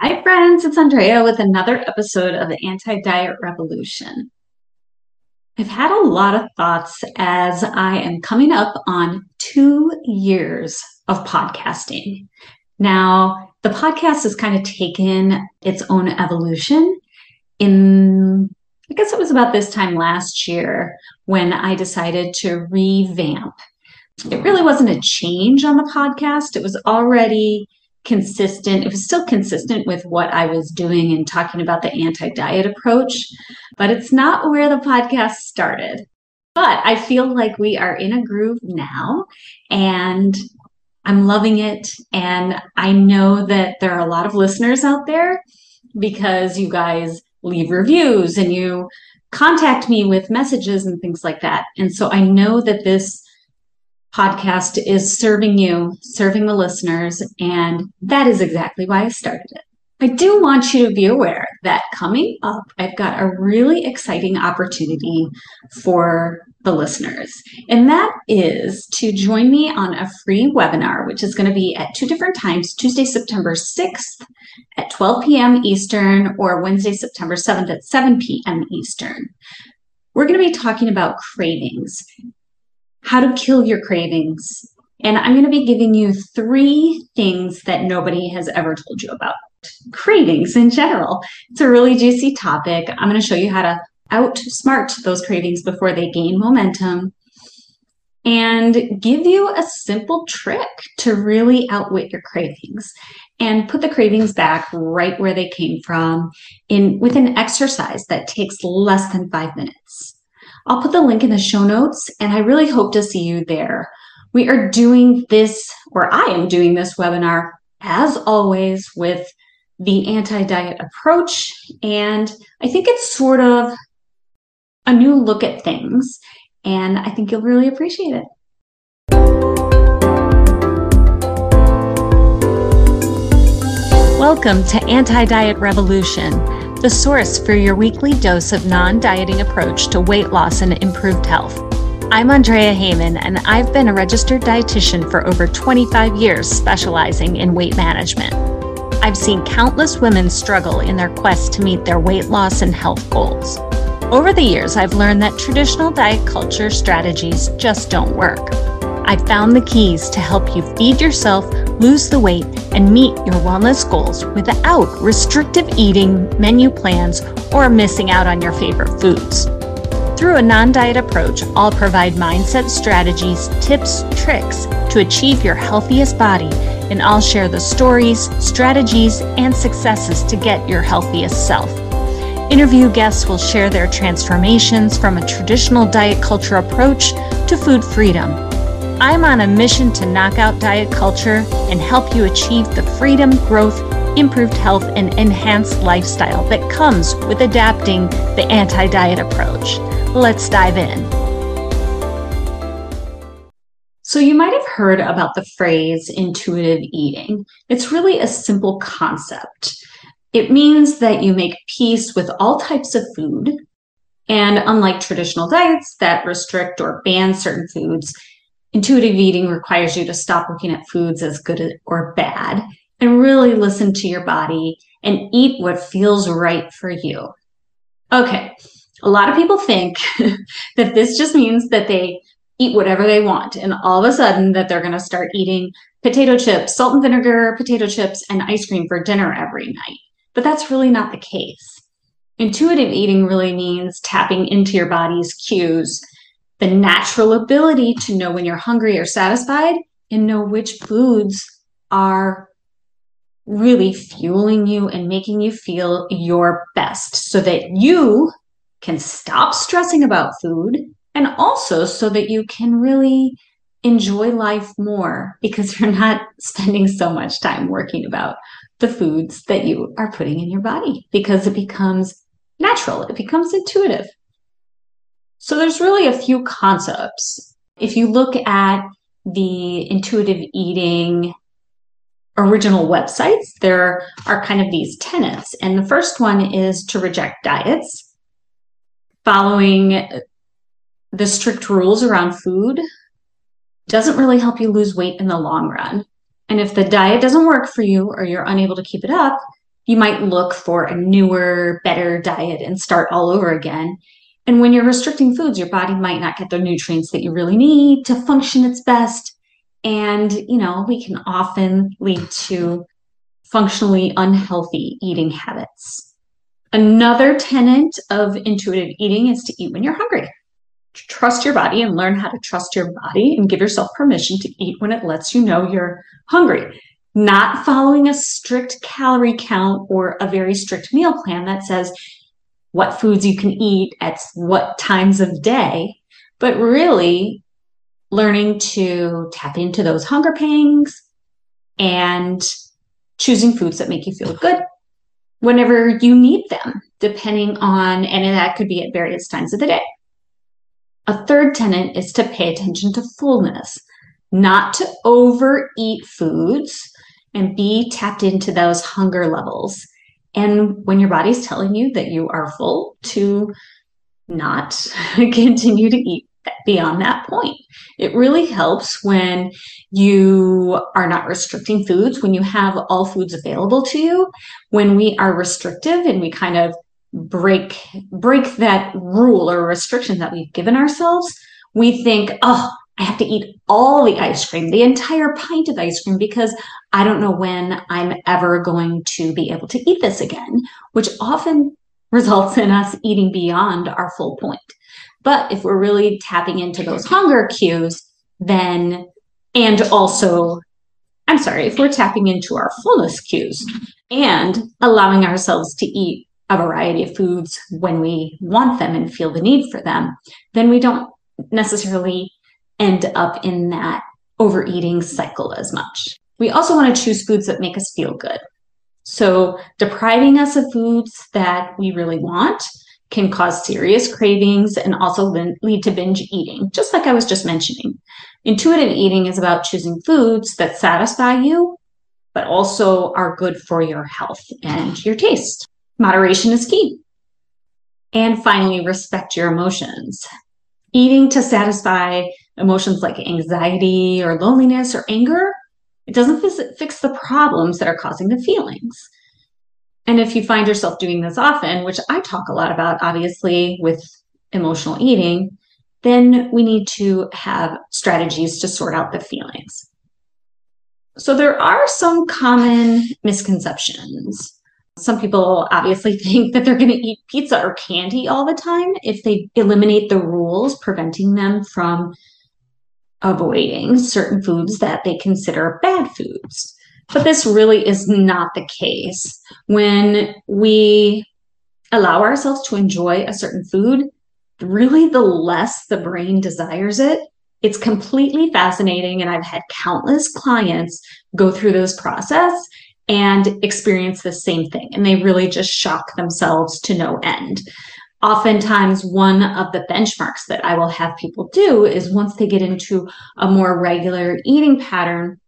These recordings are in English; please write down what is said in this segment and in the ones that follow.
Hi, friends. It's Andrea with another episode of the Anti Diet Revolution. I've had a lot of thoughts as I am coming up on two years of podcasting. Now, the podcast has kind of taken its own evolution in, I guess it was about this time last year when I decided to revamp. It really wasn't a change on the podcast, it was already consistent. It was still consistent with what I was doing and talking about the anti diet approach, but it's not where the podcast started. But I feel like we are in a groove now and I'm loving it. And I know that there are a lot of listeners out there because you guys leave reviews and you contact me with messages and things like that. And so I know that this podcast is serving you, serving the listeners, and that is exactly why I started it. I do want you to be aware that coming up, I've got a really exciting opportunity for the listeners. And that is to join me on a free webinar, which is going to be at two different times Tuesday, September 6th at 12 p.m. Eastern, or Wednesday, September 7th at 7 p.m. Eastern. We're going to be talking about cravings how to kill your cravings. And I'm going to be giving you three things that nobody has ever told you about cravings in general. It's a really juicy topic. I'm going to show you how to outsmart those cravings before they gain momentum and give you a simple trick to really outwit your cravings and put the cravings back right where they came from in with an exercise that takes less than 5 minutes. I'll put the link in the show notes and I really hope to see you there. We are doing this, or I am doing this webinar as always with the anti diet approach. And I think it's sort of a new look at things. And I think you'll really appreciate it. Welcome to Anti Diet Revolution the source for your weekly dose of non dieting approach to weight loss and improved health. I'm Andrea Heyman, and I've been a registered dietitian for over 25 years, specializing in weight management. I've seen countless women struggle in their quest to meet their weight loss and health goals. Over the years, I've learned that traditional diet culture strategies just don't work. I've found the keys to help you feed yourself, lose the weight, and meet your wellness goals without restrictive eating, menu plans, or missing out on your favorite foods. Through a non diet approach, I'll provide mindset strategies, tips, tricks to achieve your healthiest body, and I'll share the stories, strategies, and successes to get your healthiest self. Interview guests will share their transformations from a traditional diet culture approach to food freedom I'm on a mission to knock out diet culture and help you achieve the freedom, growth, improved health, and enhanced lifestyle that comes with adapting the anti diet approach. Let's dive in. So, you might have heard about the phrase intuitive eating. It's really a simple concept. It means that you make peace with all types of food. And unlike traditional diets that restrict or ban certain foods, Intuitive eating requires you to stop looking at foods as good or bad and really listen to your body and eat what feels right for you. Okay, a lot of people think that this just means that they eat whatever they want and all of a sudden that they're going to start eating potato chips, salt and vinegar potato chips, and ice cream for dinner every night. But that's really not the case. Intuitive eating really means tapping into your body's cues the natural ability to know when you're hungry or satisfied and know which foods are really fueling you and making you feel your best so that you can stop stressing about food and also so that you can really enjoy life more because you're not spending so much time working about the foods that you are putting in your body because it becomes natural, it becomes intuitive. So there's really a few concepts. If you look at the intuitive eating original websites, there are kind of these tenets. And the first one is to reject diets, following the strict rules around food doesn't really help you lose weight in the long run. And if the diet doesn't work for you or you're unable to keep it up, you might look for a newer, better diet and start all over again. And when you're restricting foods, your body might not get the nutrients that you really need to function its best. And, you know, we can often lead to functionally unhealthy eating habits. Another tenet of intuitive eating is to eat when you're hungry. Trust your body and learn how to trust your body and give yourself permission to eat when it lets you know you're hungry not following a strict calorie count or a very strict meal plan that says what foods you can eat at what times of day, but really learning to tap into those hunger pangs and choosing foods that make you feel good whenever you need them, depending on, and that could be at various times of the day. A third tenet is to pay attention to fullness, not to overeat foods and be tapped into those hunger levels. And when your body's telling you that you are full, to not continue to eat beyond that point. It really helps when you are not restricting foods, when you have all foods available to you. When we are restrictive and we kind of break break that rule or restriction that we've given ourselves, we think, "Oh, I have to eat all the ice cream, the entire pint of ice cream, because I don't know when I'm ever going to be able to eat this again, which often results in us eating beyond our full point. But if we're really tapping into those hunger cues, then, and also, I'm sorry, if we're tapping into our fullness cues and allowing ourselves to eat a variety of foods when we want them and feel the need for them, then we don't necessarily end up in that overeating cycle as much. We also want to choose foods that make us feel good. So, depriving us of foods that we really want can cause serious cravings and also lead to binge eating, just like I was just mentioning. Intuitive eating is about choosing foods that satisfy you, but also are good for your health and your taste. Moderation is key. And finally, respect your emotions. Eating to satisfy emotions like anxiety or loneliness or anger, it doesn't fix the problems that are causing the feelings. And if you find yourself doing this often, which I talk a lot about, obviously, with emotional eating, then we need to have strategies to sort out the feelings. So there are some common misconceptions. Some people obviously think that they're going to eat pizza or candy all the time if they eliminate the rules preventing them from avoiding certain foods that they consider bad foods. But this really is not the case. When we allow ourselves to enjoy a certain food, really the less the brain desires it. It's completely fascinating. And I've had countless clients go through this process and experience the same thing. And they really just shock themselves to no end oftentimes one of the benchmarks that I will have people do is once they get into a more regular eating pattern,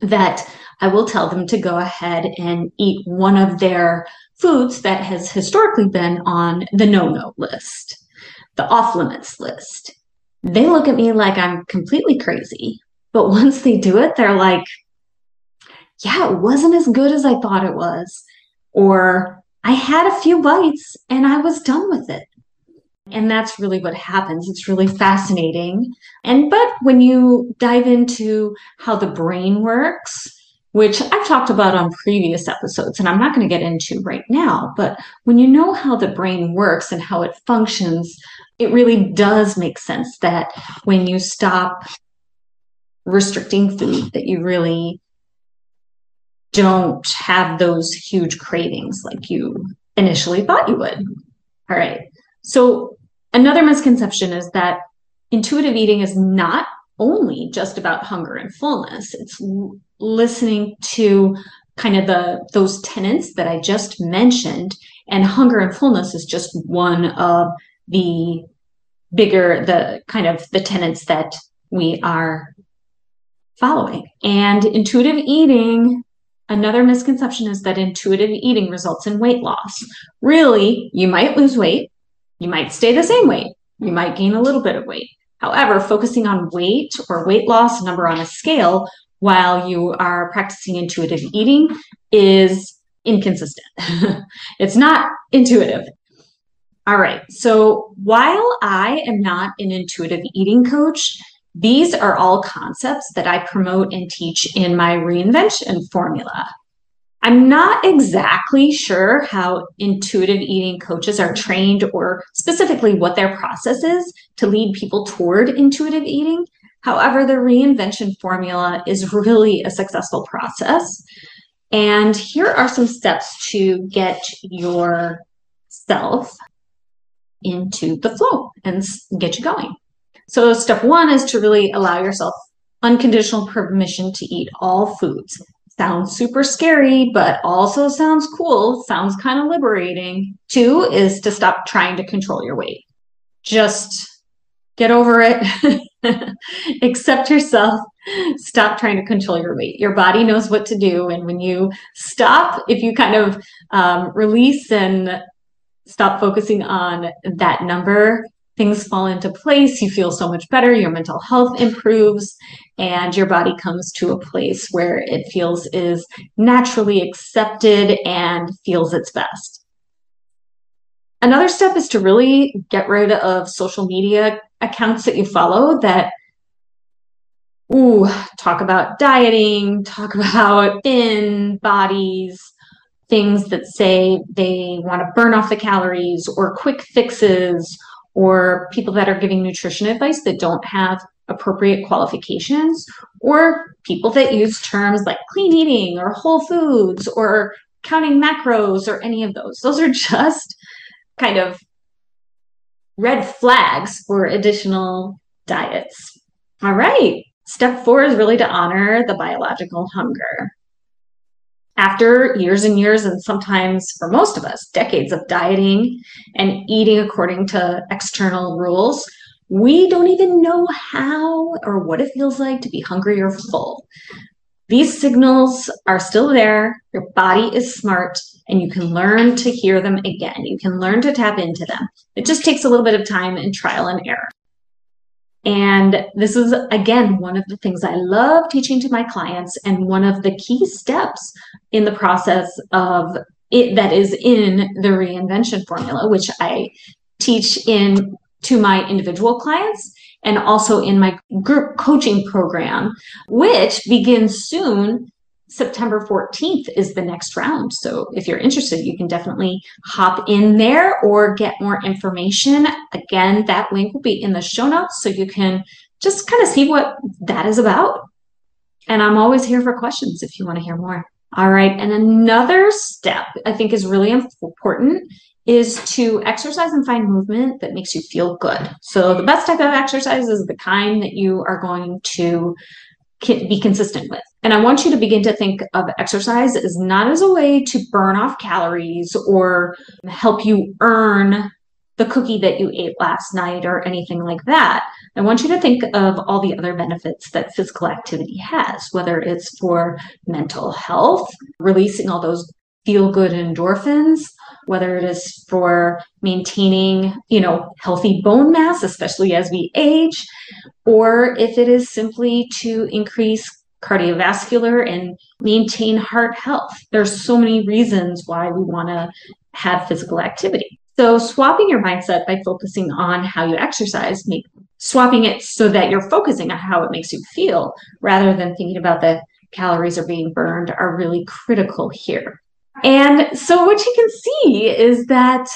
that I will tell them to go ahead and eat one of their foods that has historically been on the no no list, the off limits list. They look at me like I'm completely crazy. But once they do it, they're like, yeah, it wasn't as good as I thought it was. Or I had a few bites and I was done with it. And mm-hmm. that's really what happens. It's really fascinating. And, but when you dive into how the brain works, which I've talked about on previous episodes, and I'm not going to get into right now, but when you know how the brain works and how it functions, it really does make sense that when you stop restricting food, that you really don't have those huge cravings like you initially thought you would. All right. So, another misconception is that intuitive eating is not only just about hunger and fullness, it's listening to kind of the those tenets that I just mentioned and hunger and fullness is just one of the bigger the kind of the tenets that we are following. And intuitive eating Another misconception is that intuitive eating results in weight loss. Really, you might lose weight, you might stay the same weight, you might gain a little bit of weight. However, focusing on weight or weight loss number on a scale while you are practicing intuitive eating is inconsistent. it's not intuitive. All right. So while I am not an intuitive eating coach, these are all concepts that I promote and teach in my reinvention formula. I'm not exactly sure how intuitive eating coaches are trained or specifically what their process is to lead people toward intuitive eating. However, the reinvention formula is really a successful process. And here are some steps to get yourself into the flow and get you going. So, step one is to really allow yourself unconditional permission to eat all foods. Sounds super scary, but also sounds cool, sounds kind of liberating. Two is to stop trying to control your weight. Just get over it, accept yourself, stop trying to control your weight. Your body knows what to do. And when you stop, if you kind of um, release and stop focusing on that number, things fall into place. You feel so much better. Your mental health improves and your body comes to a place where it feels is naturally accepted and feels its best. Another step is to really get rid of social media accounts that you follow that ooh, talk about dieting, talk about thin bodies, things that say they want to burn off the calories or quick fixes or people that are giving nutrition advice that don't have appropriate qualifications or people that use terms like clean eating or whole foods or counting macros or any of those. Those are just kind of red flags for additional diets. All right. Step four is really to honor the biological hunger after years and years, and sometimes for most of us, decades of dieting and eating according to external rules, we don't even know how or what it feels like to be hungry or full. These signals are still there. Your body is smart and you can learn to hear them again. You can learn to tap into them. It just takes a little bit of time and trial and error. And this is, again, one of the things I love teaching to my clients and one of the key steps in the process of it that is in the reinvention formula, which I teach in to my individual clients and also in my group coaching program, which begins soon September 14th is the next round. So if you're interested, you can definitely hop in there or get more information. Again, that link will be in the show notes so you can just kind of see what that is about. And I'm always here for questions if you want to hear more. All right. And another step I think is really important is to exercise and find movement that makes you feel good. So the best type of exercise is the kind that you are going to be consistent with. And I want you to begin to think of exercise as not as a way to burn off calories or help you earn the cookie that you ate last night or anything like that. I want you to think of all the other benefits that physical activity has, whether it's for mental health, releasing all those feel good endorphins, whether it is for maintaining, you know, healthy bone mass, especially as we age, or if it is simply to increase cardiovascular and maintain heart health. There's so many reasons why we want to have physical activity. So swapping your mindset by focusing on how you exercise, make swapping it so that you're focusing on how it makes you feel rather than thinking about the calories are being burned are really critical here. And so what you can see is that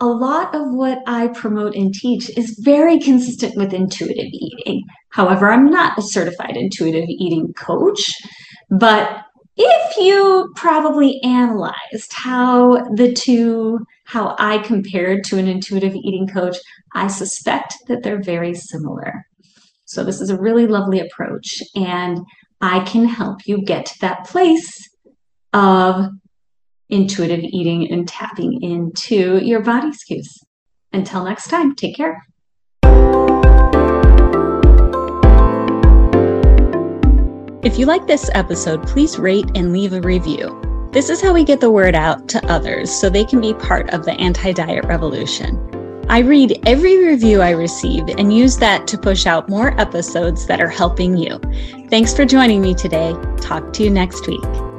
a lot of what I promote and teach is very consistent with intuitive eating. However, I'm not a certified intuitive eating coach, but if you probably analyzed how the two, how I compared to an intuitive eating coach, I suspect that they're very similar. So, this is a really lovely approach, and I can help you get to that place of intuitive eating and tapping into your body's cues. Until next time, take care. If you like this episode, please rate and leave a review. This is how we get the word out to others so they can be part of the anti diet revolution. I read every review I receive and use that to push out more episodes that are helping you. Thanks for joining me today. Talk to you next week.